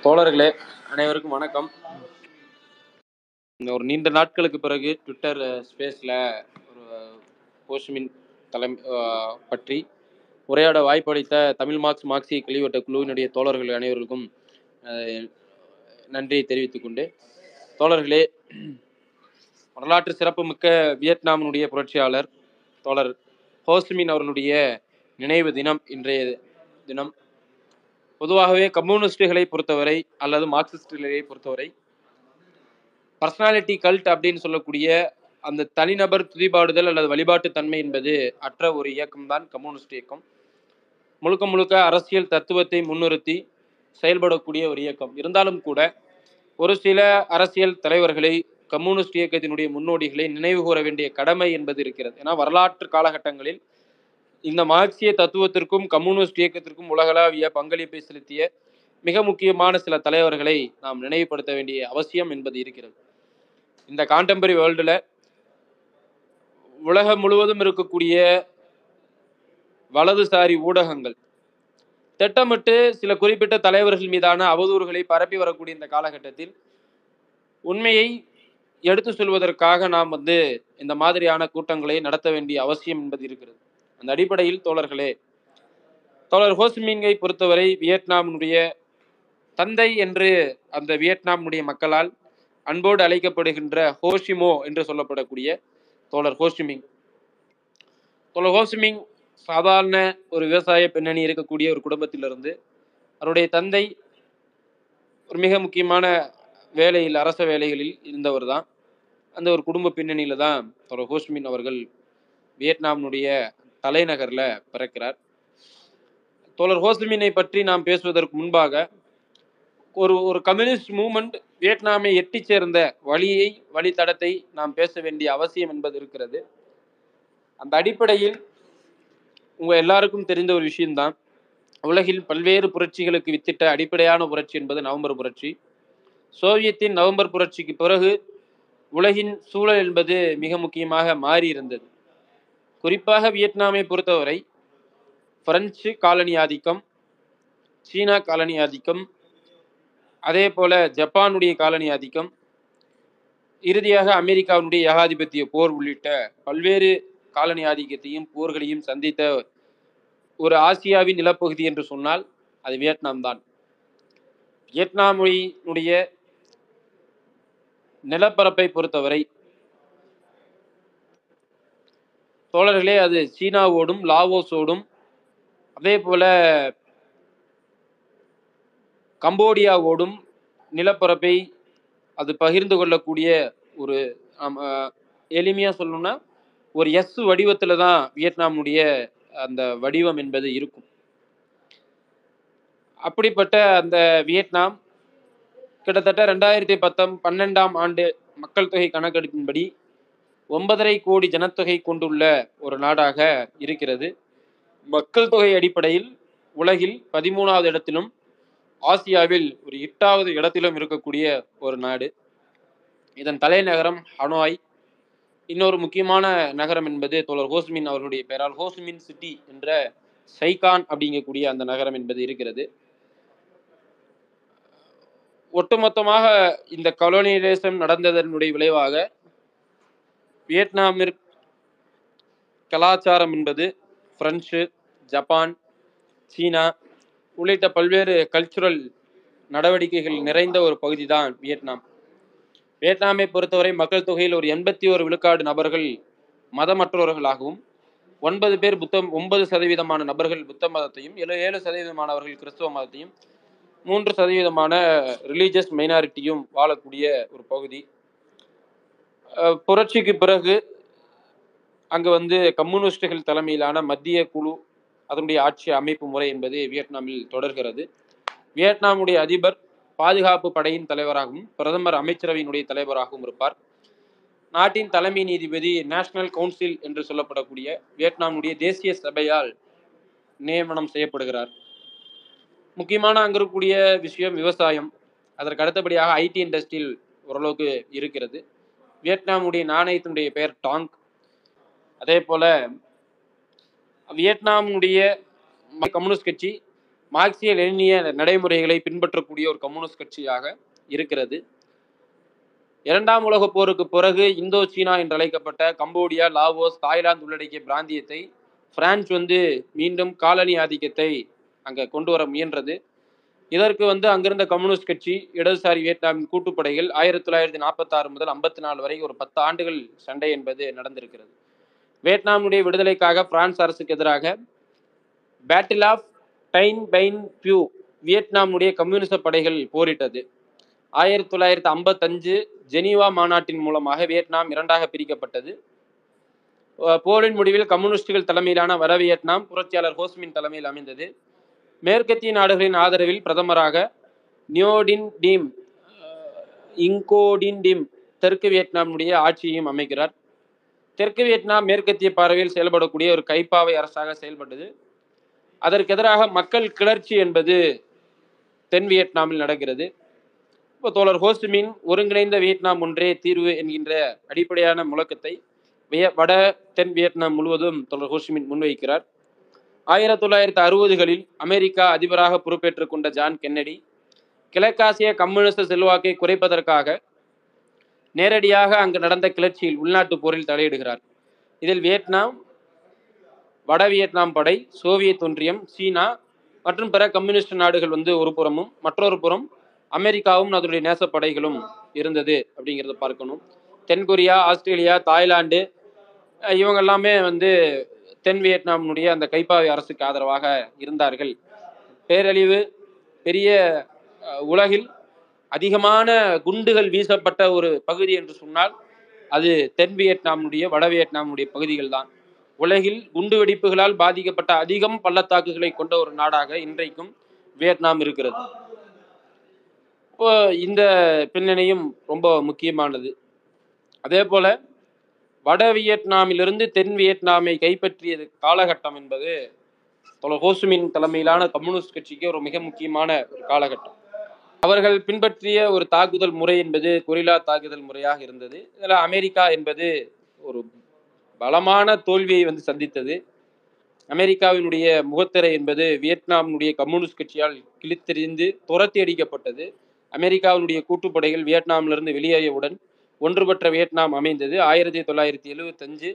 தோழர்களே அனைவருக்கும் வணக்கம். இந்த ஒரு நீண்ட நாட்களுக்கு பிறகு ட்விட்டர் ஸ்பேஸில் ஒரு போஸ்ட்மின் தலைமை பற்றி உரையாட வாய்ப்பளித்த தமிழ் மார்க்ஸ் மார்க்சி கழிவட்ட குழுவினுடைய தோழர்கள் அனைவருக்கும் நன்றியை தெரிவித்துக் கொண்டு தோழர்களே வரலாற்று சிறப்புமிக்க வியட்நாமினுடைய புரட்சியாளர் தோழர் ஹோஸ்மின் அவர்களுடைய நினைவு தினம் இன்றைய தினம் பொதுவாகவே கம்யூனிஸ்டுகளை பொறுத்தவரை அல்லது மார்க்சிஸ்டுகளை பொறுத்தவரை பர்சனாலிட்டி கல்ட் அப்படின்னு சொல்லக்கூடிய அந்த தனிநபர் துதிபாடுதல் அல்லது வழிபாட்டு தன்மை என்பது அற்ற ஒரு இயக்கம்தான் கம்யூனிஸ்ட் இயக்கம். முழுக்க முழுக்க அரசியல் தத்துவத்தை முன்னிறுத்தி செயல்படக்கூடிய ஒரு இயக்கம். இருந்தாலும் கூட ஒரு சில அரசியல் தலைவர்களை கம்யூனிஸ்ட் இயக்கத்தினுடைய முன்னோடிகளை நினைவு கூற வேண்டிய கடமை என்பது இருக்கிறது. ஏன்னா வரலாற்று காலகட்டங்களில் இந்த மார்க்சிய தத்துவத்திற்கும் கம்யூனிஸ்ட் இயக்கத்திற்கும் உலகளாவிய பங்களிப்பை செலுத்திய மிக முக்கியமான சில தலைவர்களை நாம் நினைவுபடுத்த வேண்டிய அவசியம் என்பது இருக்கிறது. இந்த காண்டெம்பரரி வேர்ல்டில் உலகம் முழுவதும் இருக்கக்கூடிய வலதுசாரி ஊடகங்கள் திட்டமிட்டு சில குறிப்பிட்ட தலைவர்கள் மீதான அவதூறுகளை பரப்பி வரக்கூடிய இந்த காலகட்டத்தில் உண்மையை எடுத்து சொல்வதற்காக நாம் வந்து இந்த மாதிரியான கூட்டங்களை நடத்த வேண்டிய அவசியம் என்பது இருக்கிறது. அந்த அடிப்படையில் தோழர்களே தோழர் ஹோஸ்மிங்கை பொறுத்தவரை வியட்நாமினுடைய தந்தை என்று அந்த வியட்நாமினுடைய மக்களால் அன்போடு அழைக்கப்படுகின்ற ஹோஷிமோ என்று சொல்லப்படக்கூடிய தோழர் ஹோஷிமிங் தோழர் ஹோஷிமிங் சாதாரண ஒரு விவசாய பின்னணி இருக்கக்கூடிய ஒரு குடும்பத்திலிருந்து அவருடைய தந்தை ஒரு மிக முக்கியமான வேலையில் அரச வேலைகளில் இருந்தவர் தான். அந்த ஒரு குடும்ப பின்னணியில தான் தோழர் ஹோஷ்மின் அவர்கள் வியட்நாமினுடைய தலைநகரில் பிறக்கிறார். தோழர் ஹோஸ்மினை பற்றி நாம் பேசுவதற்கு முன்பாக ஒரு ஒரு கம்யூனிஸ்ட் மூமெண்ட் வியட்நாமை எட்டி சேர்ந்த வழியை வழித்தடத்தை நாம் பேச வேண்டிய அவசியம் என்பது இருக்கிறது. அந்த அடிப்படையில் உங்கள் எல்லாருக்கும் தெரிந்த ஒரு விஷயம்தான். உலகில் பல்வேறு புரட்சிகளுக்கு வித்திட்ட அடிப்படையான புரட்சி என்பது நவம்பர் புரட்சி. சோவியத்தின் நவம்பர் புரட்சிக்கு பிறகு உலகின் சூழல் என்பது மிக முக்கியமாக மாறி இருந்தது குறிப்பாக வியட்நாமை பொறுத்தவரை பிரெஞ்சு காலனி ஆதிக்கம் சீனா காலனி ஆதிக்கம் அதே போல ஜப்பானுடைய காலனி ஆதிக்கம் இறுதியாக அமெரிக்காவினுடைய ஏகாதிபத்திய போர் உள்ளிட்ட பல்வேறு காலனி ஆதிக்கத்தையும் போர்களையும் சந்தித்த ஒரு ஆசியாவின் நிலப்பகுதி என்று சொன்னால் அது வியட்நாம் தான். வியட்நாமுடைய நிலப்பரப்பை பொறுத்தவரை தோழர்களே அது சீனாவோடும் லாவோஸோடும் அதே போல கம்போடியாவோடும் நிலப்பரப்பை அது பகிர்ந்து கொள்ளக்கூடிய ஒரு எளிமையாக சொல்லணும்னா ஒரு எஸ் வடிவத்தில் தான் வியட்நாமுடைய அந்த வடிவம் என்பது இருக்கும். அப்படிப்பட்ட அந்த வியட்நாம் கிட்டத்தட்ட ரெண்டாயிரத்தி பத்தம் பன்னெண்டாம் ஆண்டு மக்கள் தொகை கணக்கெடுப்பின்படி ஒன்பதரை கோடி ஜனத்தொகை கொண்டுள்ள ஒரு நாடாக இருக்கிறது. மக்கள் தொகை அடிப்படையில் உலகில் பதிமூணாவது இடத்திலும் ஆசியாவில் ஒரு எட்டாவது இடத்திலும் இருக்கக்கூடிய ஒரு நாடு. இதன் தலைநகரம் ஹனோய். இன்னொரு முக்கியமான நகரம் என்பது தோழர் ஹோஸ்மின் அவர்களுடைய பெயரால் ஹோஸ்மின் சிட்டி என்ற சைகான் அப்படிங்கக்கூடிய அந்த நகரம் என்பது இருக்கிறது. ஒட்டுமொத்தமாக இந்த கலோனியலிசம் நடந்ததனுடைய விளைவாக வியட்நாமிற் கலாச்சாரம் என்பது பிரெஞ்சு ஜப்பான் சீனா உள்ளிட்ட பல்வேறு கல்ச்சுரல் நடவடிக்கைகள் நிறைந்த ஒரு பகுதி தான் வியட்நாம். வியட்நாமை பொறுத்தவரை மக்கள் தொகையில் ஒரு எண்பத்தி ஒரு விழுக்காடு நபர்கள் மதமற்றவர்களாகவும் ஒன்பது பேர் புத்தம் ஒன்பது சதவீதமான நபர்கள் புத்த மதத்தையும் ஏழு ஏழு சதவீதமானவர்கள் கிறிஸ்துவ மதத்தையும் மூன்று சதவீதமான ரிலீஜியஸ் மைனாரிட்டியும் வாழக்கூடிய ஒரு பகுதி. புரட்சிக்கு பிறகு அங்கு வந்து கம்யூனிஸ்டுகள் தலைமையிலான மத்திய குழு அதனுடைய ஆட்சி அமைப்பு முறை என்பது வியட்நாமில் தொடர்கிறது. வியட்நாமுடைய அதிபர் பாதுகாப்பு படையின் தலைவராகவும் பிரதமர் அமைச்சரவையினுடைய தலைவராகவும் இருப்பார். நாட்டின் தலைமை நீதிபதி நேஷனல் கவுன்சில் என்று சொல்லப்படக்கூடிய வியட்நாமுடைய தேசிய சபையால் நியமனம் செய்யப்படுகிறார். முக்கியமான அங்க இருக்கக்கூடிய விஷயம் விவசாயம். அதற்கு அடுத்தபடியாக ஐடி இண்டஸ்ட்ரியில் ஓரளவுக்கு இருக்கிறது. வியட்நாமுடைய நாணயத்தினுடைய பெயர் டாங். அதே போல வியட்நாமுடைய கம்யூனிஸ்ட் கட்சி மார்க்சிய லெனினிய நடைமுறைகளை பின்பற்றக்கூடிய ஒரு கம்யூனிஸ்ட் கட்சியாக இருக்கிறது. இரண்டாம் உலகப் போருக்கு பிறகு இந்தோ சீனா என்று அழைக்கப்பட்ட கம்போடியா லாவோஸ் தாய்லாந்து உள்ளடக்கிய பிராந்தியத்தை பிரான்ஸ் வந்து மீண்டும் காலனி ஆதிக்கத்தை அங்கே கொண்டு வர முயன்றது. இதற்கு வந்து அங்கிருந்த கம்யூனிஸ்ட் கட்சி இடதுசாரி வியட்நாமின் கூட்டுப்படைகள் ஆயிரத்தி தொள்ளாயிரத்தி நாற்பத்தாறு முதல் ஐம்பத்தி நாலு வரை ஒரு பத்து ஆண்டுகள் சண்டை என்பது நடந்திருக்கிறது. வியட்நாமுடைய விடுதலைக்காக பிரான்ஸ் அரசுக்கு எதிராக battle of Dien Bien Phu வியட்நாமுடைய கம்யூனிச படைகள் போரிட்டது. ஆயிரத்தி தொள்ளாயிரத்தி ஐம்பத்தஞ்சு ஜெனீவா மாநாட்டின் மூலமாக வியட்நாம் இரண்டாக பிரிக்கப்பட்டது. போரின் முடிவில் கம்யூனிஸ்டுகள் தலைமையிலான வட வியட்நாம் புரட்சியாளர் ஹோஸ்மின் தலைமையில் அமைந்தது. மேற்கத்திய நாடுகளின் ஆதரவில் பிரதமராக நியோடின் டீம் இங்கோடின் டீம் தெற்கு வியட்நாமுடைய ஆட்சியையும் அமைக்கிறார். தெற்கு வியட்நாம் மேற்கத்திய பார்வையில் செயல்படக்கூடிய ஒரு கைப்பாவை அரசாக செயல்பட்டது. அதற்கு எதிராக மக்கள் கிளர்ச்சி என்பது தென் வியட்நாமில் நடக்கிறது. இப்போ தோழர் ஹோஸ்டுமின் ஒருங்கிணைந்த வியட்நாம் ஒன்றே தீர்வு என்கின்ற அடிப்படையான முழக்கத்தை விய வட தென் வியட்நாம் முழுவதும் தோழர் ஹோஸ்மின் முன்வைக்கிறார். ஆயிரத்தி தொள்ளாயிரத்தி அறுபதுகளில் அமெரிக்கா அதிபராக பொறுப்பேற்றுக் கொண்ட ஜான் கென்னடி கிழக்காசிய கம்யூனிஸ்ட் செல்வாக்கை குறைப்பதற்காக நேரடியாக அங்கு நடந்த கிளர்ச்சியில் உள்நாட்டு போரில் தலையிடுகிறார். இதில் வியட்நாம் வட வியட்நாம் படை சோவியத் ஒன்றியம் சீனா மற்றும் பிற கம்யூனிஸ்ட் நாடுகள் வந்து ஒரு புறமும் மற்றொரு புறம் அமெரிக்காவும் அதனுடைய நேசப்படைகளும் இருந்தது அப்படிங்கிறத பார்க்கணும். தென்கொரியா ஆஸ்திரேலியா தாய்லாந்து இவங்க எல்லாமே வந்து தென் வியட்நாமினுடைய அந்த கைப்பாவை அரசுக்கு ஆதரவாக இருந்தார்கள். பேரழிவு பெரிய உலகில் அதிகமான குண்டுகள் வீசப்பட்ட ஒரு பகுதி என்று சொன்னால் அது தென் வியட்நாமுடைய வட வியட்நாமுடைய பகுதிகள் தான். உலகில் குண்டு வெடிப்புகளால் பாதிக்கப்பட்ட அதிகம் பள்ளத்தாக்குகளை கொண்ட ஒரு நாடாக இன்றைக்கும் வியட்நாம் இருக்கிறது. இப்போ இந்த பின்னணியும் ரொம்ப முக்கியமானது. அதே போல வட வியட்நாமிலிருந்து தென் வியட்நாமை கைப்பற்றியது காலகட்டம் என்பது ஹோசுமின் தலைமையிலான கம்யூனிஸ்ட் கட்சிக்கு ஒரு மிக முக்கியமான ஒரு காலகட்டம். அவர்கள் பின்பற்றிய ஒரு தாக்குதல் முறை என்பது கொரில்லா தாக்குதல் முறையாக இருந்தது. இதில் அமெரிக்கா என்பது ஒரு பலமான தோல்வியை வந்து சந்தித்தது. அமெரிக்காவினுடைய முகத்திரை என்பது வியட்நாமினுடைய கம்யூனிஸ்ட் கட்சியால் கிழித்தெறிந்து துரத்தி அடிக்கப்பட்டது. அமெரிக்காவினுடைய கூட்டுப்படைகள் வியட்நாமிலிருந்து வெளியேறியவுடன் ஒன்றுபட்ட வியட்நாம் அமைந்தது. ஆயிரத்தி தொள்ளாயிரத்தி எழுவத்தஞ்சு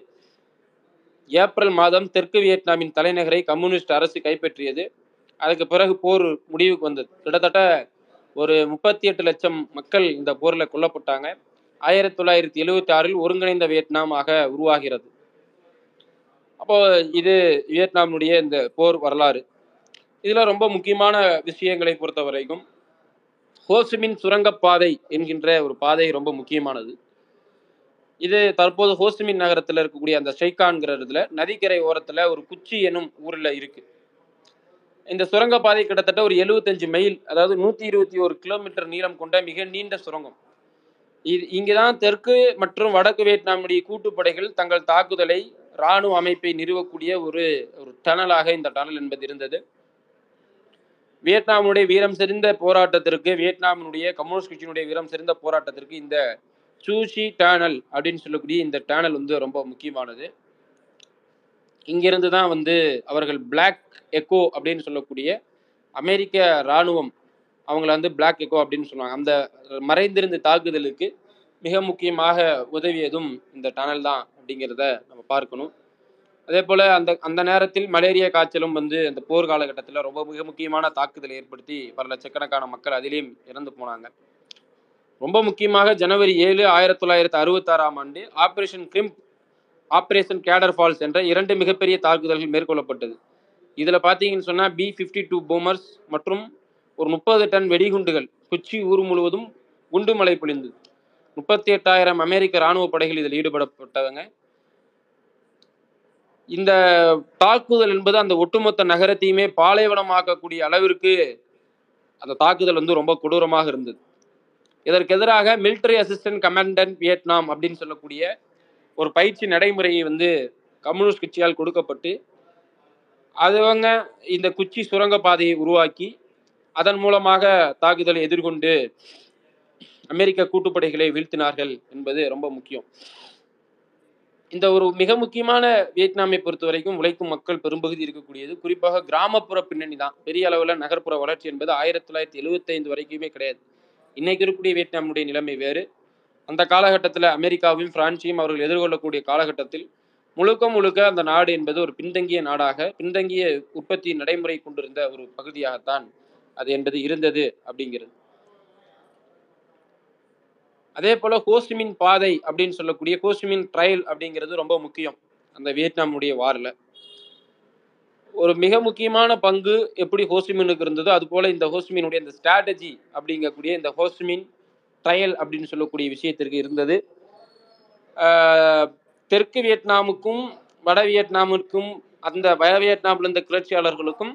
ஏப்ரல் மாதம் தெற்கு வியட்நாமின் தலைநகரை கம்யூனிஸ்ட் அரசு கைப்பற்றியது. அதுக்கு பிறகு போர் முடிவுக்கு வந்தது. கிட்டத்தட்ட ஒரு முப்பத்தி எட்டு லட்சம் மக்கள் இந்த போரில் கொல்லப்பட்டாங்க. ஆயிரத்தி தொள்ளாயிரத்தி எழுவத்தி ஆறில் ஒருங்கிணைந்த ஆக உருவாகிறது. அப்போ இது வியட்நாமினுடைய இந்த போர் வரலாறு. இதில் ரொம்ப முக்கியமான விஷயங்களை பொறுத்த வரைக்கும் ஹோசுமின் சுரங்கப்பாதை என்கின்ற ஒரு பாதை ரொம்ப முக்கியமானது. இது தற்போது ஹோசுமின் நகரத்தில் இருக்கக்கூடிய அந்த ஷைகான்கிற இடத்துல நதிக்கரை ஓரத்தில் ஒரு குச்சி எனும் ஊரில் இருக்கு. இந்த சுரங்கப்பாதை கிட்டத்தட்ட ஒரு எழுபத்தஞ்சு மைல் அதாவது நூற்றி இருபத்தி ஒரு கிலோமீட்டர் நீளம் கொண்ட மிக நீண்ட சுரங்கம். இது இங்கே தான் தெற்கு மற்றும் வடக்கு வியட்நாமுடைய கூட்டுப்படைகள் தங்கள் தாக்குதலை இராணுவ அமைப்பை நிறுவக்கூடிய ஒரு ஒரு டனலாக இந்த டனல் என்பது இருந்தது. வியட்நாமுடைய வீரம் செறிந்த போராட்டத்திற்கு வியட்நாமினுடைய கம்யூனிஸ்ட் கட்சியினுடைய வீரம் செறிந்த போராட்டத்திற்கு இந்த சூஷி டேனல் அப்படின்னு சொல்லக்கூடிய இந்த டேனல் வந்து ரொம்ப முக்கியமானது. இங்கிருந்து தான் வந்து அவர்கள் பிளாக் எக்கோ அப்படின்னு சொல்லக்கூடிய அமெரிக்க இராணுவம் அவங்கள வந்து பிளாக் எக்கோ அப்படின்னு சொல்லுவாங்க. அந்த மறைந்திருந்த தாக்குதலுக்கு மிக முக்கியமாக உதவியதும் இந்த டனல் தான் அப்படிங்கிறத நம்ம பார்க்கணும். அதே போல் அந்த அந்த நேரத்தில் மலேரியா காய்ச்சலும் வந்து அந்த போர் காலகட்டத்தில் ரொம்ப மிக முக்கியமான தாக்குதலை ஏற்படுத்தி பல லட்சக்கணக்கான மக்கள் அதிலேயும் இறந்து போனாங்க. ரொம்ப முக்கியமாக ஜனவரி ஏழு ஆயிரத்தி தொள்ளாயிரத்தி அறுபத்தாறாம் ஆண்டு operation Crimp operation Cedar Falls என்ற இரண்டு மிகப்பெரிய தாக்குதல்கள் மேற்கொள்ளப்பட்டது. இதில் பார்த்தீங்கன்னு சொன்னால் பி ஃபிஃப்டி டூ போமர்ஸ் மற்றும் ஒரு முப்பது டன் வெடிகுண்டுகள் கொச்சி ஊர் முழுவதும் குண்டு மழை பொழிந்தது. முப்பத்தி எட்டாயிரம் அமெரிக்க இராணுவ படைகள் இதில் ஈடுபடப்பட்டவங்க. இந்த தாக்குதல் என்பது அந்த ஒட்டுமொத்த நகரத்தையுமே பாலைவனமாக்கக்கூடிய அளவிற்கு அந்த தாக்குதல் வந்து ரொம்ப கொடூரமாக இருந்தது. இதற்கு எதிராக மிலிட்டரி அசிஸ்டன்ட் கமாண்டன்ட் வியட்நாம் அப்படின்னு சொல்லக்கூடிய ஒரு பயிற்சி நடைமுறையை வந்து கம்யூனிஸ்ட் கட்சியால் கொடுக்கப்பட்டு அதுவங்க இந்த குச்சி சுரங்க பாதையை உருவாக்கி அதன் மூலமாக தாக்குதலை எதிர்கொண்டு அமெரிக்க கூட்டுப்படைகளை வீழ்த்தினார்கள் என்பது ரொம்ப முக்கியம். இந்த ஒரு மிக முக்கியமான வியட்நாமை பொறுத்த வரைக்கும் உழைக்கும் மக்கள் பெரும்பகுதி இருக்கக்கூடியது. குறிப்பாக கிராமப்புற பின்னணி தான். பெரிய அளவில் நகர்ப்புற வளர்ச்சி என்பது ஆயிரத்தி தொள்ளாயிரத்தி எழுபத்தைந்து வரைக்குமே கிடையாது. இன்னைக்கு இருக்கக்கூடிய வியட்நாமுடைய நிலைமை வேறு. அந்த காலகட்டத்தில் அமெரிக்காவையும் பிரான்சையும் அவர்கள் எதிர்கொள்ளக்கூடிய காலகட்டத்தில் முழுக்க முழுக்க அந்த நாடு என்பது ஒரு பின்தங்கிய நாடாக பின்தங்கிய உற்பத்தி நடைமுறை கொண்டிருந்த ஒரு பகுதியாகத்தான் அது என்பது இருந்தது அப்படிங்கிறது. அதே போல ஹோஸ்டிமின் பாதை அப்படின்னு சொல்லக்கூடிய ஹோஸ்டிமின் ட்ரையல் அப்படிங்கிறது ரொம்ப முக்கியம் அந்த வியட்நாமுடைய வாரில். ஒரு மிக முக்கியமான பங்கு எப்படி ஹோஸ்டிமினுக்கு இருந்ததோ அது போல இந்த ஹோஸ்டிமினுடைய இந்த ஸ்ட்ராட்டஜி அப்படிங்கக்கூடிய இந்த ஹோஸ்டிமின் ட்ரையல் அப்படின்னு சொல்லக்கூடிய விஷயத்திற்கு இருந்தது. தெற்கு வியட்நாமுக்கும் வட வியட்நாமுக்கும் அந்த வட வியட்நாமில் இருந்த கிளர்ச்சியாளர்களுக்கும்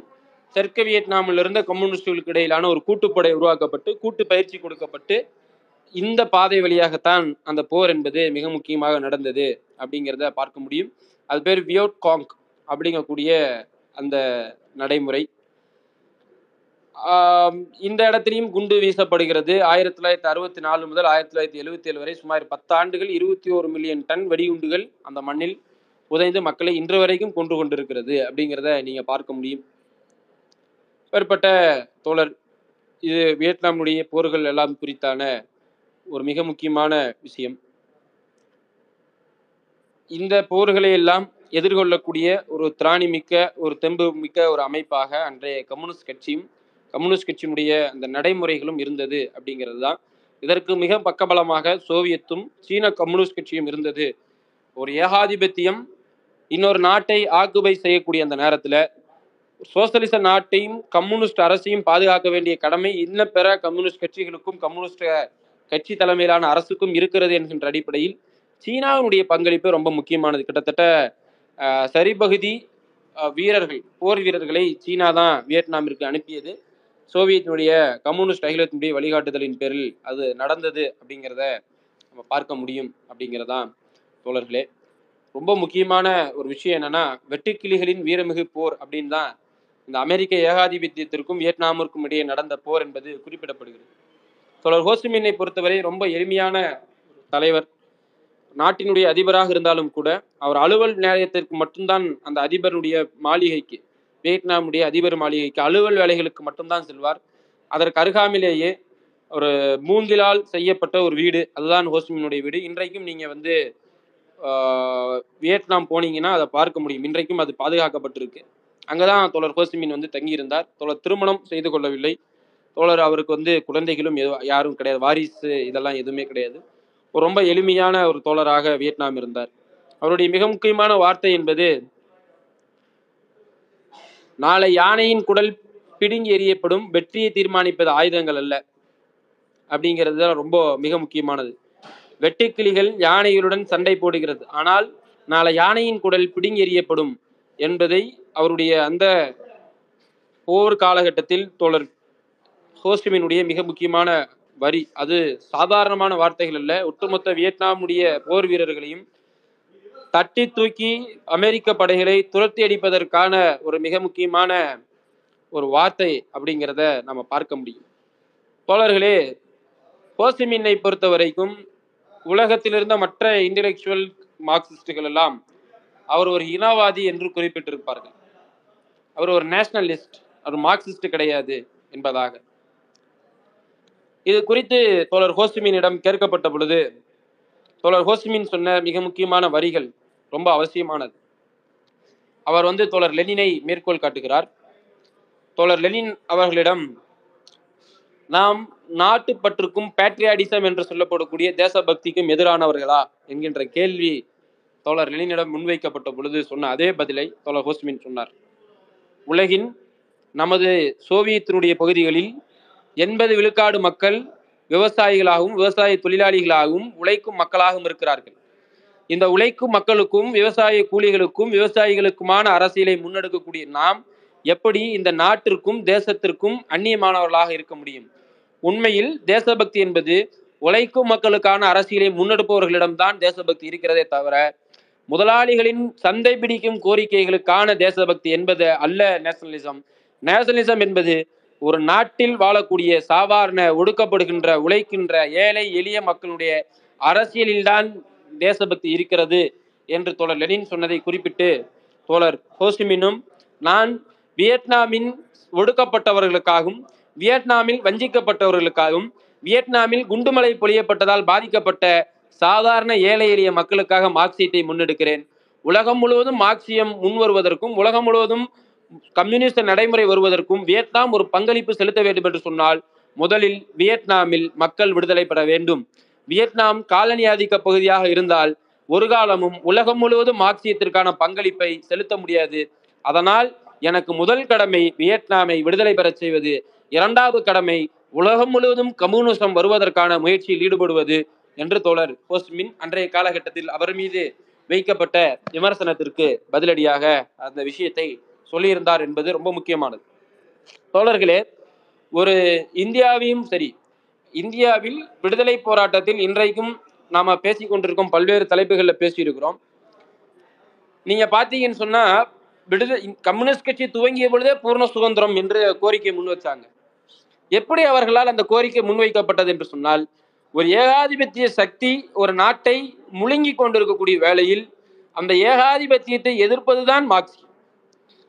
தெற்கு வியட்நாமில் இருந்த கம்யூனிஸ்டுகளுக்கு இடையிலான ஒரு கூட்டுப்படை உருவாக்கப்பட்டு கூட்டு பயிற்சி கொடுக்கப்பட்டு இந்த பாதை வழியாகத்தான் அந்த போர் என்பது மிக முக்கியமாக நடந்தது அப்படிங்கிறத பார்க்க முடியும். அது பேர் வியோட் காங் அப்படிங்கக்கூடிய அந்த நடைமுறை. இந்த இடத்திலையும் குண்டு வீசப்படுகிறது. ஆயிரத்தி தொள்ளாயிரத்தி அறுபத்தி நாலு முதல் ஆயிரத்தி தொள்ளாயிரத்தி எழுபத்தி ஏழு வரை சுமார் பத்து ஆண்டுகள் இருபத்தி ஒரு மில்லியன் டன் வெடிகுண்டுகள் அந்த மண்ணில் புதைந்து மக்களை இன்று வரைக்கும் கொண்டு கொண்டிருக்கிறது அப்படிங்கிறத நீங்கள் பார்க்க முடியும். மேற்பட்ட தோழர் இது வியட்நாமுடைய போர்கள் எல்லாம் குறித்தான ஒரு மிக முக்கியமான விஷயம். இந்த போர்களை எல்லாம் எதிர்கொள்ளக்கூடிய ஒரு திராணி மிக்க ஒரு தெம்பு மிக்க ஒரு அமைப்பாக அன்றைய கம்யூனிஸ்ட் கட்சியும் கம்யூனிஸ்ட் கட்சியினுடைய அந்த நடைமுறைகளும் இருந்தது அப்படிங்கிறது தான். இதற்கு மிக பக்கபலமாக சோவியத்தும் சீன கம்யூனிஸ்ட் கட்சியும் இருந்தது. ஒரு ஏகாதிபத்தியம் இன்னொரு நாட்டை ஆக்குபை செய்யக்கூடிய அந்த நேரத்தில் சோசலிச நாட்டையும் கம்யூனிஸ்ட் அரசையும் பாதுகாக்க வேண்டிய கடமை இன்ன பிற கம்யூனிஸ்ட் கட்சிகளுக்கும் கம்யூனிஸ்ட் கட்சி தலைமையிலான அரசுக்கும் இருக்கிறது என்கின்ற அடிப்படையில் சீனாவினுடைய பங்களிப்பு ரொம்ப முக்கியமானது. கிட்டத்தட்ட சரிபகுதி வீரர்கள் போர் வீரர்களை சீனா தான் வியட்நாமிற்கு அனுப்பியது. சோவியத்தினுடைய கம்யூனிஸ்ட் அகிலத்தினுடைய வழிகாட்டுதலின் பேரில் அது நடந்தது அப்படிங்கிறத நம்ம பார்க்க முடியும் அப்படிங்கிறதான் தோழர்களே. ரொம்ப முக்கியமான ஒரு விஷயம் என்னன்னா வெட்டுக்கிளிகளின் வீரமிகு போர் அப்படின்னு தான் இந்த அமெரிக்க ஏகாதிபத்தியத்திற்கும் வியட்நாமிற்கும் இடையே நடந்த போர் என்பது குறிப்பிடப்படுகிறது. தொடர் ஹோசிமினை பொறுத்தவரை ரொம்ப எளிமையான தலைவர். நாட்டினுடைய அதிபராக இருந்தாலும் கூட அவர் அலுவல் நிலையத்திற்கு மட்டும்தான் அந்த அதிபருடைய மாளிகைக்கு வியட்நாமுடைய அதிபர் மாளிகைக்கு அலுவல் வேலைகளுக்கு மட்டும்தான் செல்வார். அதற்கு அருகாமிலேயே ஒரு மூங்கிலால் செய்யப்பட்ட ஒரு வீடு அதுதான் ஹோசிமினுடைய வீடு. இன்றைக்கும் நீங்க வந்து வியட்நாம் போனீங்கன்னா அதை பார்க்க முடியும். இன்றைக்கும் அது பாதுகாக்கப்பட்டிருக்கு. அங்கதான் தொடர் ஹோசிமின் வந்து தங்கியிருந்தார். தொடர் திருமணம் செய்து கொள்ளவில்லை. தோழர் அவருக்கு வந்து குழந்தைகளும் யாரும் கிடையாது. வாரிசு இதெல்லாம் எதுவுமே கிடையாது. ஒரு ரொம்ப எளிமையான ஒரு தோழராக வியட்நாம் இருந்தார். அவருடைய மிக முக்கியமான வார்த்தை என்பது நாளை யானையின் குடல் பிடுங்கி எறியப்படும் வெற்றியை தீர்மானிப்பது ஆயுதங்கள் அல்ல. அப்படிங்கிறது தான் ரொம்ப மிக முக்கியமானது. வெட்டுக்கிளிகள் யானைகளுடன் சண்டை போடுகிறது. ஆனால் நாளை யானையின் குடல் பிடுங்கி எறியப்படும் என்பதை அவருடைய அந்த போர் காலகட்டத்தில் தோழர் ஹோஸ்டிமினுடைய மிக முக்கியமான வரி. அது சாதாரணமான வார்த்தைகள் அல்ல. ஒட்டுமொத்த வியட்நாமுடைய போர் வீரர்களையும் தட்டி தூக்கி அமெரிக்க படைகளை துரத்தி அடிப்பதற்கான ஒரு மிக முக்கியமான ஒரு வார்த்தை அப்படிங்கிறத நம்ம பார்க்க முடியும். தோழர்களே ஹோசிமின்னை பொறுத்த வரைக்கும் உலகத்திலிருந்த மற்ற இன்டெலெக்சுவல் மார்க்சிஸ்டுகள் எல்லாம் அவர் ஒரு இனவாதி என்று குறிப்பிட்டிருப்பார்கள். அவர் ஒரு நேஷனலிஸ்ட் அவர் மார்க்சிஸ்ட் கிடையாது என்பதாக. இது குறித்து தோழர் ஹோசிமினிடம் கேட்கப்பட்ட பொழுது தோழர் ஹோசிமின் சொன்ன மிக முக்கியமான வரிகள் ரொம்ப அவசியமானது. அவர் வந்து தோழர் லெனினை மேற்கோள் காட்டுகிறார். தோழர் லெனின் அவர்களிடம் நாம் நாட்டுப்பற்றுக்கும் பேட்ரியாடிசம் என்று சொல்லப்படக்கூடிய தேசபக்திக்கும் எதிரானவர்களா? என்கின்ற கேள்வி தோழர் லெனினிடம் முன்வைக்கப்பட்ட பொழுது சொன்ன அதே பதிலை தோழர் ஹோஸ்மின் சொன்னார். உலகின் நமது சோவியத்தினுடைய பகுதிகளில் எண்பது விழுக்காடு மக்கள் விவசாயிகளாகவும் விவசாய தொழிலாளிகளாகவும் உழைக்கும் மக்களாகவும் இருக்கிறார்கள். இந்த உழைக்கும் மக்களுக்கும் விவசாய கூலிகளுக்கும் விவசாயிகளுக்குமான அரசியலை முன்னெடுக்கக்கூடிய நாம் எப்படி இந்த நாட்டிற்கும் தேசத்திற்கும் அந்நியமானவர்களாக இருக்க முடியும்? உண்மையில் தேசபக்தி என்பது உழைக்கும் மக்களுக்கான அரசியலை முன்னெடுப்பவர்களிடம்தான் தேசபக்தி இருக்கிறதே தவிர முதலாளிகளின் சந்தை பிடிக்கும் கோரிக்கைகளுக்கான தேசபக்தி என்பது அல்ல நேஷனலிசம். நேஷனலிசம் என்பது ஒரு நாட்டில் வாழக்கூடிய சாதாரண ஒடுக்கப்படுகின்ற உழைக்கின்ற ஏழை எளிய மக்களுடைய அரசியலில்தான் தேசபக்தி இருக்கிறது என்று தோழர் லெனின் சொன்னதை குறிப்பிட்டு தோழர் ஹோசிமினும் நான் வியட்நாமின் ஒடுக்கப்பட்டவர்களுக்காகவும் வியட்நாமில் வஞ்சிக்கப்பட்டவர்களுக்காகவும் வியட்நாமில் குண்டுமலை பொழியப்பட்டதால் பாதிக்கப்பட்ட சாதாரண ஏழை எளிய மக்களுக்காக மார்க்சீட்டை முன்னெடுக்கிறேன். உலகம் முழுவதும் மார்க்சியம் முன் வருவதற்கும் உலகம் முழுவதும் கம்யூனிஸ்ட் நடைமுறை வருவதற்கும் வியட்நாம் ஒரு பங்களிப்பு செலுத்த வேண்டும் என்று சொன்னால் முதலில் வியட்நாமில் மக்கள் விடுதலை பெற வேண்டும். வியட்நாம் காலனி ஆதிக்க பகுதியாக இருந்தால் ஒரு காலமும் உலகம் முழுவதும் மார்க்சியத்திற்கான பங்களிப்பை செலுத்த முடியாது. அதனால் எனக்கு முதல் கடமை வியட்நாமை விடுதலை பெறச் செய்வது. இரண்டாவது கடமை உலகம் முழுவதும் கம்யூனிசம் வருவதற்கான முயற்சியில் ஈடுபடுவது என்று தோழர் போஸ்ட்மின் அன்றைய காலகட்டத்தில் அவர் மீது வைக்கப்பட்ட விமர்சனத்திற்கு பதிலடியாக அந்த விஷயத்தை சொல்லியிருந்தார் என்பது ரொம்ப முக்கியமானது. தோழர்களே ஒரு இந்தியாவையும் சரி இந்தியாவில் விடுதலை போராட்டத்தில் இன்றைக்கும் நாம பேசி கொண்டிருக்கோம் பல்வேறு தலைப்புகளில் பேசியிருக்கிறோம். நீங்க பார்த்தீங்கன்னு சொன்னா விடுதலை கம்யூனிஸ்ட் கட்சி துவங்கிய பொழுதே பூர்ண சுதந்திரம் என்று கோரிக்கை முன் வச்சாங்க. எப்படி அவர்களால் அந்த கோரிக்கை முன்வைக்கப்பட்டது என்று சொன்னால் ஒரு ஏகாதிபத்திய சக்தி ஒரு நாட்டை முழுங்கி கொண்டிருக்கக்கூடிய வேளையில் அந்த ஏகாதிபத்தியத்தை எதிர்ப்பதுதான் மார்க்சியம்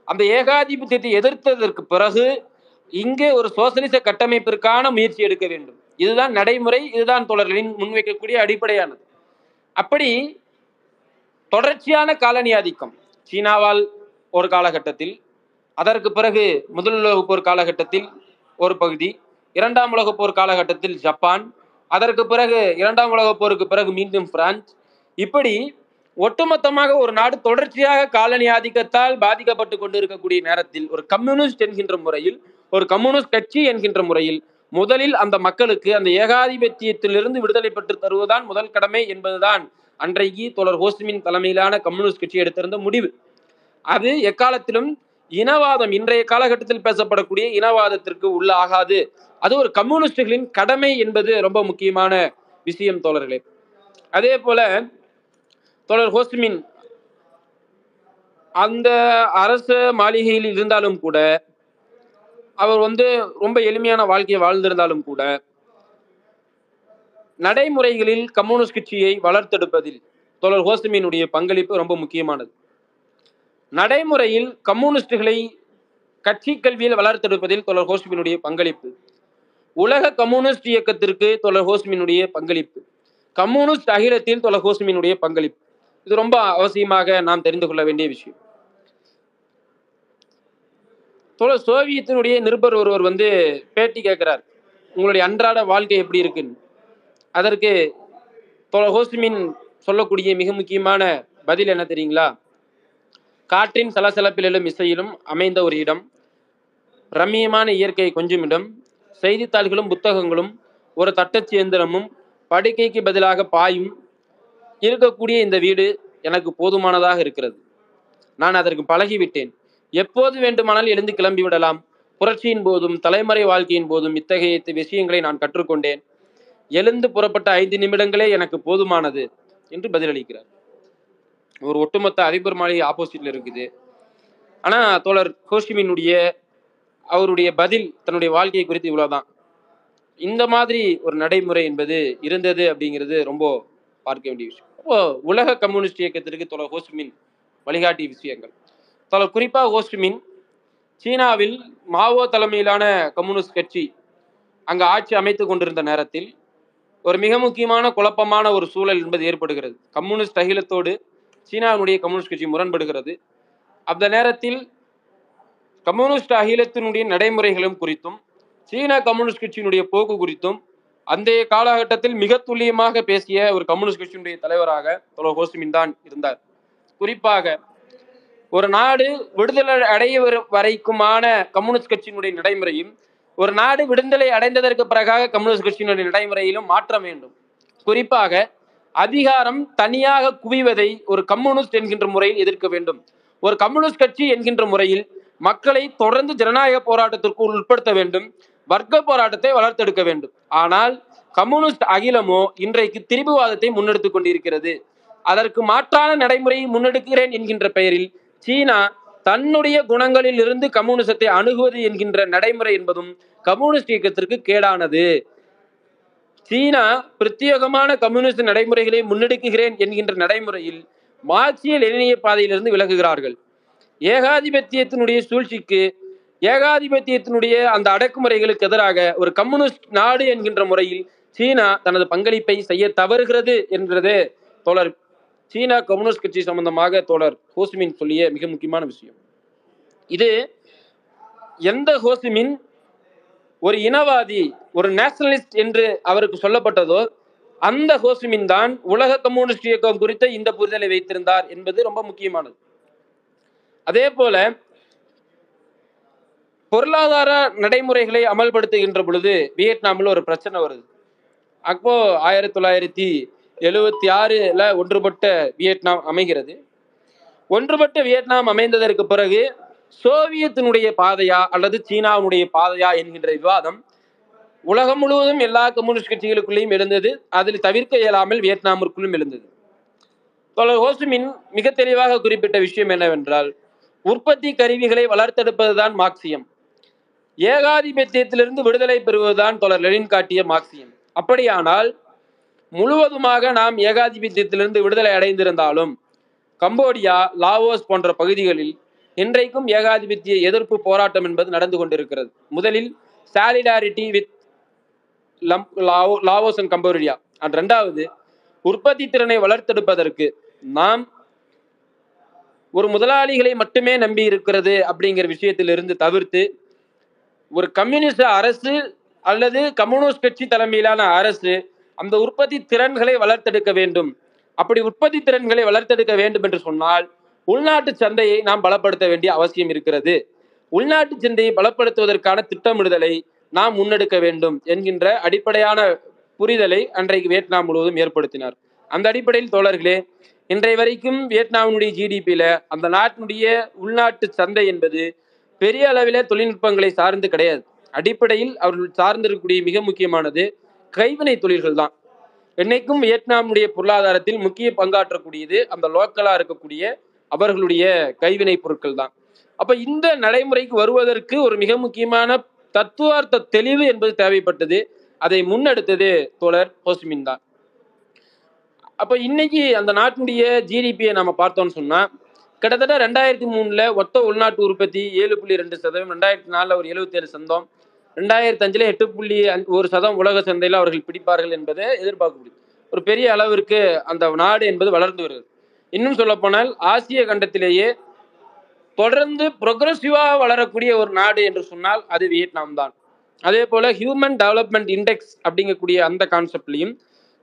அந்த ஏகாதிபத்தியத்தை எதிர்த்ததற்கு பிறகு இங்கே ஒரு சோசலிச கட்டமைப்பிற்கான முயற்சி எடுக்க வேண்டும். இதுதான் நடைமுறை இதுதான் தொடர்களின் முன்வைக்கக்கூடிய அடிப்படையானது. அப்படி தொடர்ச்சியான காலனி ஆதிக்கம் சீனாவால் ஒரு காலகட்டத்தில் அதற்கு பிறகு முதல் உலகப் போர் காலகட்டத்தில் ஒரு பகுதி இரண்டாம் உலகப் போர் காலகட்டத்தில் ஜப்பான் அதற்கு பிறகு இரண்டாம் உலகப் போருக்கு பிறகு மீண்டும் பிரான்ஸ். இப்படி ஒட்டுமொத்தமாக ஒரு நாடு தொடர்ச்சியாக காலனி ஆதிக்கத்தால் பாதிக்கப்பட்டு கொண்டிருக்கக்கூடிய நேரத்தில் ஒரு கம்யூனிஸ்ட் என்கின்ற முறையில் ஒரு கம்யூனிஸ்ட் கட்சி என்கின்ற முறையில் முதலில் அந்த மக்களுக்கு அந்த ஏகாதிபத்தியத்திலிருந்து விடுதலை பெற்று தருவதுதான் முதல் கடமை என்பதுதான் அன்றைக்கு தொடர் ஹோஸ்மின் தலைமையிலான கம்யூனிஸ்ட் கட்சி எடுத்திருந்த முடிவு. அது எக்காலத்திலும் இனவாதம் இன்றைய காலகட்டத்தில் பேசப்படக்கூடிய இனவாதத்திற்கு உள்ள ஆகாது. அது ஒரு கம்யூனிஸ்டுகளின் கடமை என்பது ரொம்ப முக்கியமான விஷயம் தோழர்களே. அதே போல தொடர் ஹோஸ்மின் அந்த அரச மாளிகையில் இருந்தாலும் கூட அவர் வந்து ரொம்ப எளிமையான வாழ்க்கையை வாழ்ந்திருந்தாலும் கூட நடைமுறைகளில் கம்யூனிஸ்ட் கட்சியை வளர்த்தெடுப்பதில் தொடர் ஹோஸ்மீனுடைய பங்களிப்பு ரொம்ப முக்கியமானது. நடைமுறையில் கம்யூனிஸ்டுகளை கட்சி கல்வியில் வளர்த்தெடுப்பதில் தொடர் ஹோஸ்மினுடைய பங்களிப்பு. உலக கம்யூனிஸ்ட் இயக்கத்திற்கு தொடர் ஹோஸ்மினுடைய பங்களிப்பு. கம்யூனிஸ்ட் அகிலத்தில் தோழர் ஹோஸ்மினுடைய பங்களிப்பு. இது ரொம்ப அவசியமாக நாம் தெரிந்து கொள்ள வேண்டிய விஷயம். சோவியத்தினுடைய நிருபர் ஒருவர் வந்து பேட்டி கேட்கிறார். உங்களுடைய அன்றாட வாழ்க்கை எப்படி இருக்குன்னு. அதற்கு ஹோஸ்மின் சொல்லக்கூடிய மிக முக்கியமான பதில் என்ன தெரியுங்களா? காற்றின் சலசலப்பிலும் இசையிலும் அமைந்த ஒரு இடம். ரம்மியமான இயற்கை கொஞ்சம் இடம். செய்தித்தாள்களும் புத்தகங்களும் ஒரு தட்டச்சு இயந்திரமும் படுக்கைக்கு பதிலாக பாயும் இருக்கக்கூடிய இந்த வீடு எனக்கு போதுமானதாக இருக்கிறது. நான் அதற்கு பழகிவிட்டேன். எப்போது வேண்டுமானால் எழுந்து கிளம்பி விடலாம் புரட்சியின் போதும் தலைமறை வாழ்க்கையின் போதும் இத்தகைய விஷயங்களை நான் கற்றுக்கொண்டேன். எழுந்து புறப்பட்ட ஐந்து நிமிடங்களே எனக்கு போதுமானது என்று பதிலளிக்கிறார். ஒரு ஒட்டுமொத்த அதிபர் மாளிகை ஆப்போசிட்ல இருக்குது. ஆனா தோழர் கோஷிமினுடைய அவருடைய பதில் தன்னுடைய வாழ்க்கையை குறித்து இவ்வளவுதான். இந்த மாதிரி ஒரு நடைமுறை என்பது இருந்தது அப்படிங்கிறது ரொம்ப பார்க்க வேண்டிய விஷயம். அப்போ உலக கம்யூனிஸ்ட் இயக்கத்திற்கு தொலை ஹோஸ்மின் வழிகாட்டிய விஷயங்கள். தொலை குறிப்பாக ஹோஸ்மின் சீனாவில் மாவோ தலைமையிலான கம்யூனிஸ்ட் கட்சி அங்கு ஆட்சி அமைத்து கொண்டிருந்த நேரத்தில் ஒரு மிக முக்கியமான குழப்பமான ஒரு சூழல் என்பது ஏற்படுகிறது. கம்யூனிஸ்ட் அகிலத்தோடு சீனாவினுடைய கம்யூனிஸ்ட் கட்சி முரண்படுகிறது. அந்த நேரத்தில் கம்யூனிஸ்ட் அகிலத்தினுடைய நடைமுறைகளும் குறித்தும் சீன கம்யூனிஸ்ட் கட்சியினுடைய போக்கு குறித்தும் அந்த காலகட்டத்தில் மிக துல்லியமாக பேசிய ஒரு கம்யூனிஸ்ட் கட்சியினுடைய தலைவராக தோழர் ஹோஸ்டிமின் தான் இருந்தார். குறிப்பாக ஒரு நாடு விடுதலை அடைய வரைக்குமான கம்யூனிஸ்ட் கட்சியினுடைய நடைமுறையும் ஒரு நாடு விடுதலை அடைந்ததற்கு பிறகாக கம்யூனிஸ்ட் கட்சியினுடைய நடைமுறையிலும் மாற்ற வேண்டும். குறிப்பாக அதிகாரம் தனியாக குவிவதை ஒரு கம்யூனிஸ்ட் என்கின்ற முறையில் எதிர்க்க வேண்டும். ஒரு கம்யூனிஸ்ட் கட்சி என்கின்ற முறையில் மக்களை தொடர்ந்து ஜனநாயக போராட்டத்திற்கு உட்படுத்த வேண்டும் வர்க்க போராட்டத்தை வளர்த்தெடுக்க வேண்டும். ஆனால் கம்யூனிஸ்ட் அகிலமோ இன்றைக்கு திரிபுவாதத்தை முன்னெடுத்துக் கொண்டிருக்கிறது. அதற்கு மாற்றான நடைமுறையை முன்னெடுக்கிறேன் என்கின்ற பெயரில் சீனா தன்னுடைய குணங்களில் இருந்து கம்யூனிசத்தை அணுகுவது என்கின்ற நடைமுறை என்பதும் கம்யூனிஸ்ட் இயக்கத்திற்கு கேடானது. சீனா பிரத்யேகமான கம்யூனிஸ்ட் நடைமுறைகளை முன்னெடுக்குகிறேன் என்கின்ற நடைமுறையில் மார்க்சிய லெனினிய பாதையிலிருந்து விலகுகிறார்கள். ஏகாதிபத்தியத்தினுடைய சூழ்ச்சிக்கு ஏகாதிபத்தியத்தினுடைய அந்த அடக்குமுறைகளுக்கு எதிராக ஒரு கம்யூனிஸ்ட் நாடு என்கின்ற முறையில் சீனா தனது பங்களிப்பை செய்ய தவறுகிறது என்றது தோழர். சீனா கம்யூனிஸ்ட் கட்சி சம்பந்தமாக தோழர் ஹோசிமின் சொல்லிய மிக முக்கியமான விஷயம். இது எந்த ஹோசிமின் ஒரு இனவாதி ஒரு நேஷனலிஸ்ட் என்று அவருக்கு சொல்லப்பட்டதோ அந்த ஹோசிமின் தான் உலக கம்யூனிஸ்ட் இயக்கம் குறித்த இந்த புரிதலை வைத்திருந்தார் என்பது ரொம்ப முக்கியமானது. அதே போல பொருளாதார நடைமுறைகளை அமல்படுத்துகின்ற பொழுது வியட்நாமில் ஒரு பிரச்சனை வருது. அப்போ ஆயிரத்தி தொள்ளாயிரத்தி எழுவத்தி ஆறுல ஒன்றுபட்ட வியட்நாம் அமைகிறது. ஒன்றுபட்ட வியட்நாம் அமைந்ததற்கு பிறகு சோவியத்தினுடைய பாதையா அல்லது சீனாவுடைய பாதையா என்கின்ற விவாதம் உலகம் முழுவதும் எல்லா கம்யூனிஸ்ட் கட்சிகளுக்குள்ளேயும் எழுந்தது. அதில் தவிர்க்க இயலாமல் வியட்நாமிற்குள்ளும் எழுந்தது. தோழர் ஹோசுமின் மிக தெளிவாக குறிப்பிட்ட விஷயம் என்னவென்றால் உற்பத்தி கருவிகளை வளர்த்தெடுப்பதுதான் மார்க்சியம். ஏகாதிபத்தியத்திலிருந்து விடுதலை பெறுவதுதான் தொடர். லெனின் காட்டிய மார்க்சியம். அப்படியானால் முழுவதுமாக நாம் ஏகாதிபத்தியத்திலிருந்து விடுதலை அடைந்திருந்தாலும் கம்போடியா லாவோஸ் போன்ற பகுதிகளில் இன்றைக்கும் ஏகாதிபத்திய எதிர்ப்பு போராட்டம் என்பது நடந்து கொண்டிருக்கிறது. முதலில் சாலிடாரிட்டி வித் லம் Lao Laos and Cambodia and ரெண்டாவது உற்பத்தி திறனை வளர்த்தெடுப்பதற்கு நாம் ஒரு முதலாளிகளை மட்டுமே நம்பி இருக்கிறது அப்படிங்கிற விஷயத்திலிருந்து தவிர்த்து ஒரு கம்யூனிஸ்ட் அரசு அல்லது கம்யூனிஸ்ட் கட்சி தலைமையிலான அரசு அந்த உற்பத்தி திறன்களை வளர்த்தெடுக்க வேண்டும். அப்படி உற்பத்தி திறன்களை வளர்த்தெடுக்க வேண்டும் என்று சொன்னால் உள்நாட்டு சந்தையை நாம் பலப்படுத்த வேண்டிய அவசியம் இருக்கிறது. உள்நாட்டு சந்தையை பலப்படுத்துவதற்கான திட்டமிடுதலை நாம் முன்னெடுக்க வேண்டும் என்கின்ற அடிப்படையான புரிதலை அன்றைக்கு வியட்நாம் முழுவதும் ஏற்படுத்தினார். அந்த அடிப்படையில் தோழர்களே இன்றைய வரைக்கும் வியட்நாமினுடைய ஜிடிபியில அந்த நாட்டினுடைய உள்நாட்டு சந்தை என்பது பெரிய அளவில தொழில்நுட்பங்களை சார்ந்து கிடையாது. அடிப்படையில் அவர்கள் சார்ந்திருக்கக்கூடிய மிக முக்கியமானது கைவினை தொழில்கள் தான். என்னைக்கும் வியட்நாமுடைய பொருளாதாரத்தில் முக்கிய பங்காற்றக்கூடியது அந்த லோக்கலா இருக்கக்கூடிய அவர்களுடைய கைவினை பொருட்கள் தான். அப்ப இந்த நடைமுறைக்கு வருவதற்கு ஒரு மிக முக்கியமான தத்துவார்த்த தெளிவு என்பது தேவைப்பட்டது. அதை முன்னெடுத்தது தோழர் ஹோஸ்மின் தான். அப்போ இன்னைக்கு அந்த நாட்டினுடைய ஜிடிபியை நம்ம பார்த்தோம்னு சொன்னால் கிட்டத்தட்ட ரெண்டாயிரத்தி மூணில் ஒத்த உள்நாட்டு உற்பத்தி ஏழு புள்ளி ரெண்டு சதவீதம் ரெண்டாயிரத்தி நாலில் ஒரு எழுபத்தேழு சதம் ரெண்டாயிரத்தி அஞ்சில் எட்டு புள்ளி ஒரு சதம் உலக சந்தையில் அவர்கள் பிடிப்பார்கள் என்பதை எதிர்பார்க்கப்படுது ஒரு பெரிய அளவிற்கு அந்த நாடு என்பது வளர்ந்து வருகிறது. இன்னும் சொல்லப்போனால் ஆசிய கண்டத்திலேயே தொடர்ந்து ப்ரொக்ரெசிவா வளரக்கூடிய ஒரு நாடு என்று சொன்னால் அது வியட்நாம் தான். அதே போல் ஹியூமன் டெவலப்மெண்ட் இண்டெக்ஸ் அப்படிங்கக்கூடிய அந்த கான்செப்ட்லையும்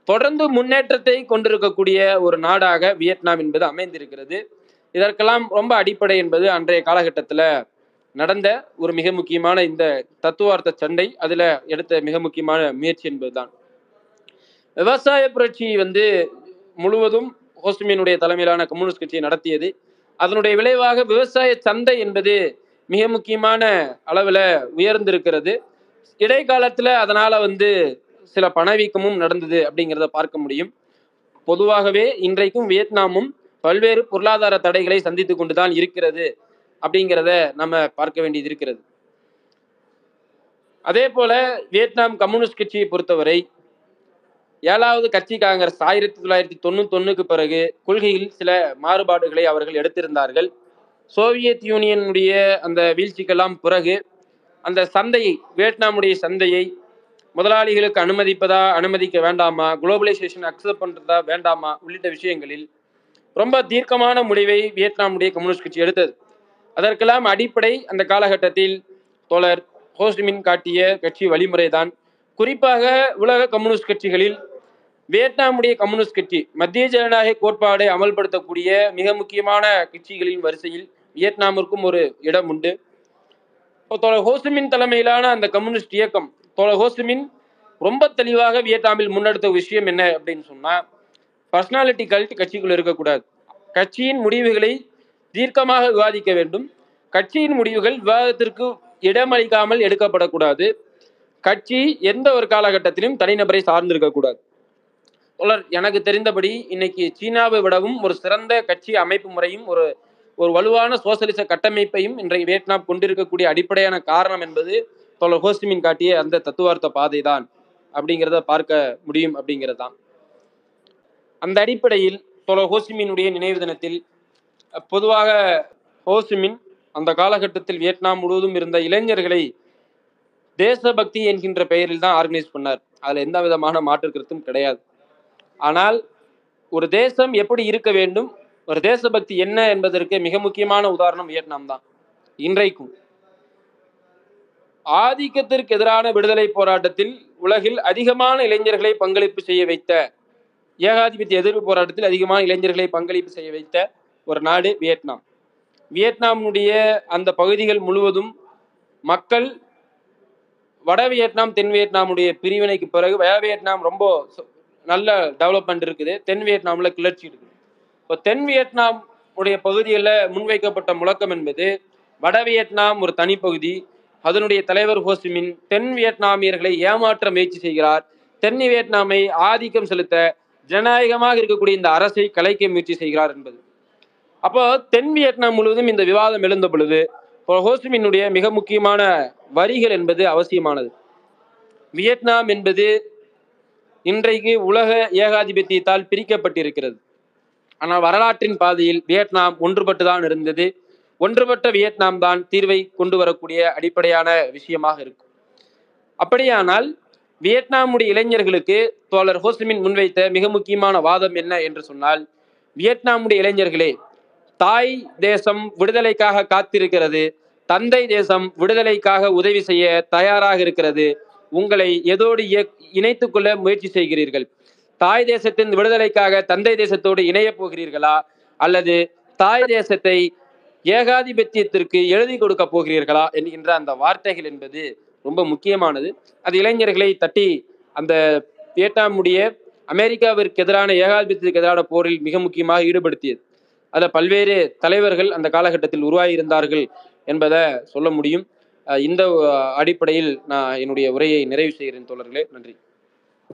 தொடர்ந்து முன்னேற்றத்தை கொண்டிருக்கக்கூடிய ஒரு நாடாக வியட்நாம் என்பது அமைந்திருக்கிறது. இதற்கெல்லாம் ரொம்ப அடிப்படை என்பது அன்றைய காலகட்டத்தில் நடந்த ஒரு மிக முக்கியமான இந்த தத்துவார்த்த சண்டை அதில் எடுத்த மிக முக்கியமான முயற்சி என்பதுதான். விவசாய புரட்சி வந்து முழுவதும் ஹோஸ்டமியனுடைய தலைமையிலான கம்யூனிஸ்ட் கட்சியை நடத்தியது. அதனுடைய விளைவாக விவசாய சந்தை என்பது மிக முக்கியமான அளவில் உயர்ந்திருக்கிறது. இடைக்காலத்தில் அதனால வந்து சில பணவீக்கமும் நடந்தது அப்படிங்கிறத பார்க்க முடியும். பொதுவாகவே இன்றைக்கும் வியட்நாமும் பல்வேறு பொருளாதார தடைகளை சந்தித்து கொண்டுதான் இருக்கிறது அப்படிங்கிறத நம்ம பார்க்க வேண்டியது இருக்கிறது. அதே போல வியட்நாம் கம்யூனிஸ்ட் கட்சியை பொறுத்தவரை ஏழாவது கட்சி காங்கிரஸ் ஆயிரத்தி தொள்ளாயிரத்தி தொண்ணூத்தொன்னுக்கு பிறகு கொள்கையில் சில மாறுபாடுகளை அவர்கள் எடுத்திருந்தார்கள். சோவியத் யூனியனுடைய அந்த வீழ்ச்சிக்கெல்லாம் பிறகு அந்த சந்தையை வியட்நாமுடைய சந்தையை முதலாளிகளுக்கு அனுமதிப்பதா அனுமதிக்க வேண்டாமா? குளோபலைசேஷன் அக்செப்ட் பண்றதா வேண்டாமா? உள்ளிட்ட விஷயங்களில் ரொம்ப தீர்க்கமான முடிவை வியட்நாமுடைய கம்யூனிஸ்ட் கட்சி எடுத்தது. அதற்கெல்லாம் அடிப்படை அந்த காலகட்டத்தில் தோழர் ஹோஸ்டிமின் காட்டிய கட்சி வழிமுறைதான். குறிப்பாக உலக கம்யூனிஸ்ட் கட்சிகளில் வியட்நாமுடைய கம்யூனிஸ்ட் கட்சி மத்திய ஜனநாயக கோட்பாடை அமல்படுத்தக்கூடிய மிக முக்கியமான கட்சிகளின் வரிசையில் வியட்நாமிற்கும் ஒரு இடம் உண்டு. ஹோசுமின் தோழர் தலைமையிலான அந்த கம்யூனிஸ்ட் இயக்கம் தோழர் ரொம்ப தெளிவாக வியட்நாமில் முன்னெடுத்த விஷயம் என்ன அப்படின்னு சொன்னா பர்சனாலிட்டி கல்ட் கட்சிக்குள்ள இருக்கக்கூடாது. கட்சியின் முடிவுகளை தீர்க்கமாக விவாதிக்க வேண்டும். கட்சியின் முடிவுகள் விவாதத்திற்கு இடமளிக்காமல் எடுக்கப்படக்கூடாது. கட்சி எந்த ஒரு காலகட்டத்திலும் தனிநபரை சார்ந்திருக்கக்கூடாது. தோழர் எனக்கு தெரிந்தபடி இன்னைக்கு சீனாவை விடவும் ஒரு சிறந்த கட்சி அமைப்பு முறையும் ஒரு ஒரு வலுவான சோசலிச கட்டமைப்பையும் இன்றைய வியட்நாம் கொண்டிருக்கக்கூடிய அடிப்படையான காரணம் என்பது தோழர் ஹோஸ்டிமின் காட்டிய அந்த தத்துவார்த்த பாதை தான் அப்படிங்கிறத பார்க்க முடியும் அப்படிங்கிறது தான் அந்த அடிப்படையில் தோழர் ஹோஸ்டிமினுடைய நினைவு தினத்தில் பொதுவாக ஹோஸ்டிமின் அந்த காலகட்டத்தில் வியட்நாம் முழுவதும் இருந்த இளைஞர்களை தேசபக்தி என்கின்ற பெயரில் தான் ஆர்கனைஸ் பண்ணார். அதில் எந்த விதமான மாற்று கருத்தும் கிடையாது. ஆனால் ஒரு தேசம் எப்படி இருக்க வேண்டும் ஒரு தேசபக்தி என்ன என்பதற்கு மிக முக்கியமான உதாரணம் வியட்நாம் தான். இன்றைக்கும். ஆதிக்கத்திற்கு எதிரான விடுதலை போராட்டத்தில் உலகில் அதிகமான இளைஞர்களை பங்களிப்பு செய்ய வைத்த ஏகாதிபத்திய எதிர்ப்பு போராட்டத்தில் அதிகமான இளைஞர்களை பங்களிப்பு செய்ய வைத்த ஒரு நாடு வியட்நாம். வியட்நாமுடைய அந்த பகுதிகள் முழுவதும் மக்கள் வட வியட்நாம் தென் வியட்நாமுடைய பிரிவினைக்கு பிறகு வட வியட்நாம் ரொம்ப ச- நல்ல டெவலப்மெண்ட் இருக்குது. தென் வியட்நாம்ல கிளர்ச்சி இருக்குது. இப்போ தென் வியட்நாம் உடைய பகுதிகளில் முன்வைக்கப்பட்ட முழக்கம் என்பது வட வியட்நாம் ஒரு தனிப்பகுதி அதனுடைய தலைவர் ஹோசிமின் தென் வியட்நாமியர்களை ஏமாற்ற முயற்சி செய்கிறார். தென் வியட்நாமை ஆதிக்கம் செலுத்த ஜனநாயகமாக இருக்கக்கூடிய இந்த அரசை கலைக்க முயற்சி செய்கிறார் என்பது. அப்போ தென் வியட்நாம் முழுவதும் இந்த விவாதம் எழுந்த பொழுது இப்போ ஹோசிமினுடைய மிக முக்கியமான வரிகள் என்பது அவசியமானது. வியட்நாம் என்பது இன்றைக்கு உலக ஏகாதிபத்தியத்தால் பிரிக்கப்பட்டிருக்கிறது. ஆனால் வரலாற்றின் பாதையில் வியட்நாம் ஒன்றுபட்டுதான் இருந்தது. ஒன்றுபட்ட வியட்நாம் தான் தீர்வை கொண்டு வரக்கூடிய அடிப்படையான விஷயமாக இருக்கும். அப்படியானால் வியட்நாமுடைய இளைஞர்களுக்கு தோழர் ஹோசிமின் முன்வைத்த மிக முக்கியமான வாதம் என்ன என்று சொன்னால் வியட்நாமுடைய இளைஞர்களே தாய் தேசம் விடுதலைக்காக காத்திருக்கிறது தந்தை தேசம் விடுதலைக்காக உதவி செய்ய தயாராக இருக்கிறது உங்களை எதோடு இய- இணைத்துக் கொள்ள முயற்சி செய்கிறீர்கள். தாய் தேசத்தின் விடுதலைக்காக தந்தை தேசத்தோடு இணையப் போகிறீர்களா? அல்லது தாய் தேசத்தை ஏகாதிபத்தியத்திற்கு எழுதி கொடுக்க போகிறீர்களா என்கின்ற அந்த வார்த்தைகள் என்பது ரொம்ப முக்கியமானது. அது இளைஞர்களை தட்டி அந்த வியட்நாமுடைய அமெரிக்காவிற்கு எதிரான ஏகாதிபத்தியத்துக்கு எதிரான போரில் மிக முக்கியமாக ஈடுபடுத்தியது. அதில் பல்வேறு தலைவர்கள் அந்த காலகட்டத்தில் உருவாகியிருந்தார்கள் என்பதை சொல்ல முடியும். இந்த அடிப்படையில் நான் என்னுடைய உரையை நிறைவு செய்கிறேன் தோழர்களே. நன்றி.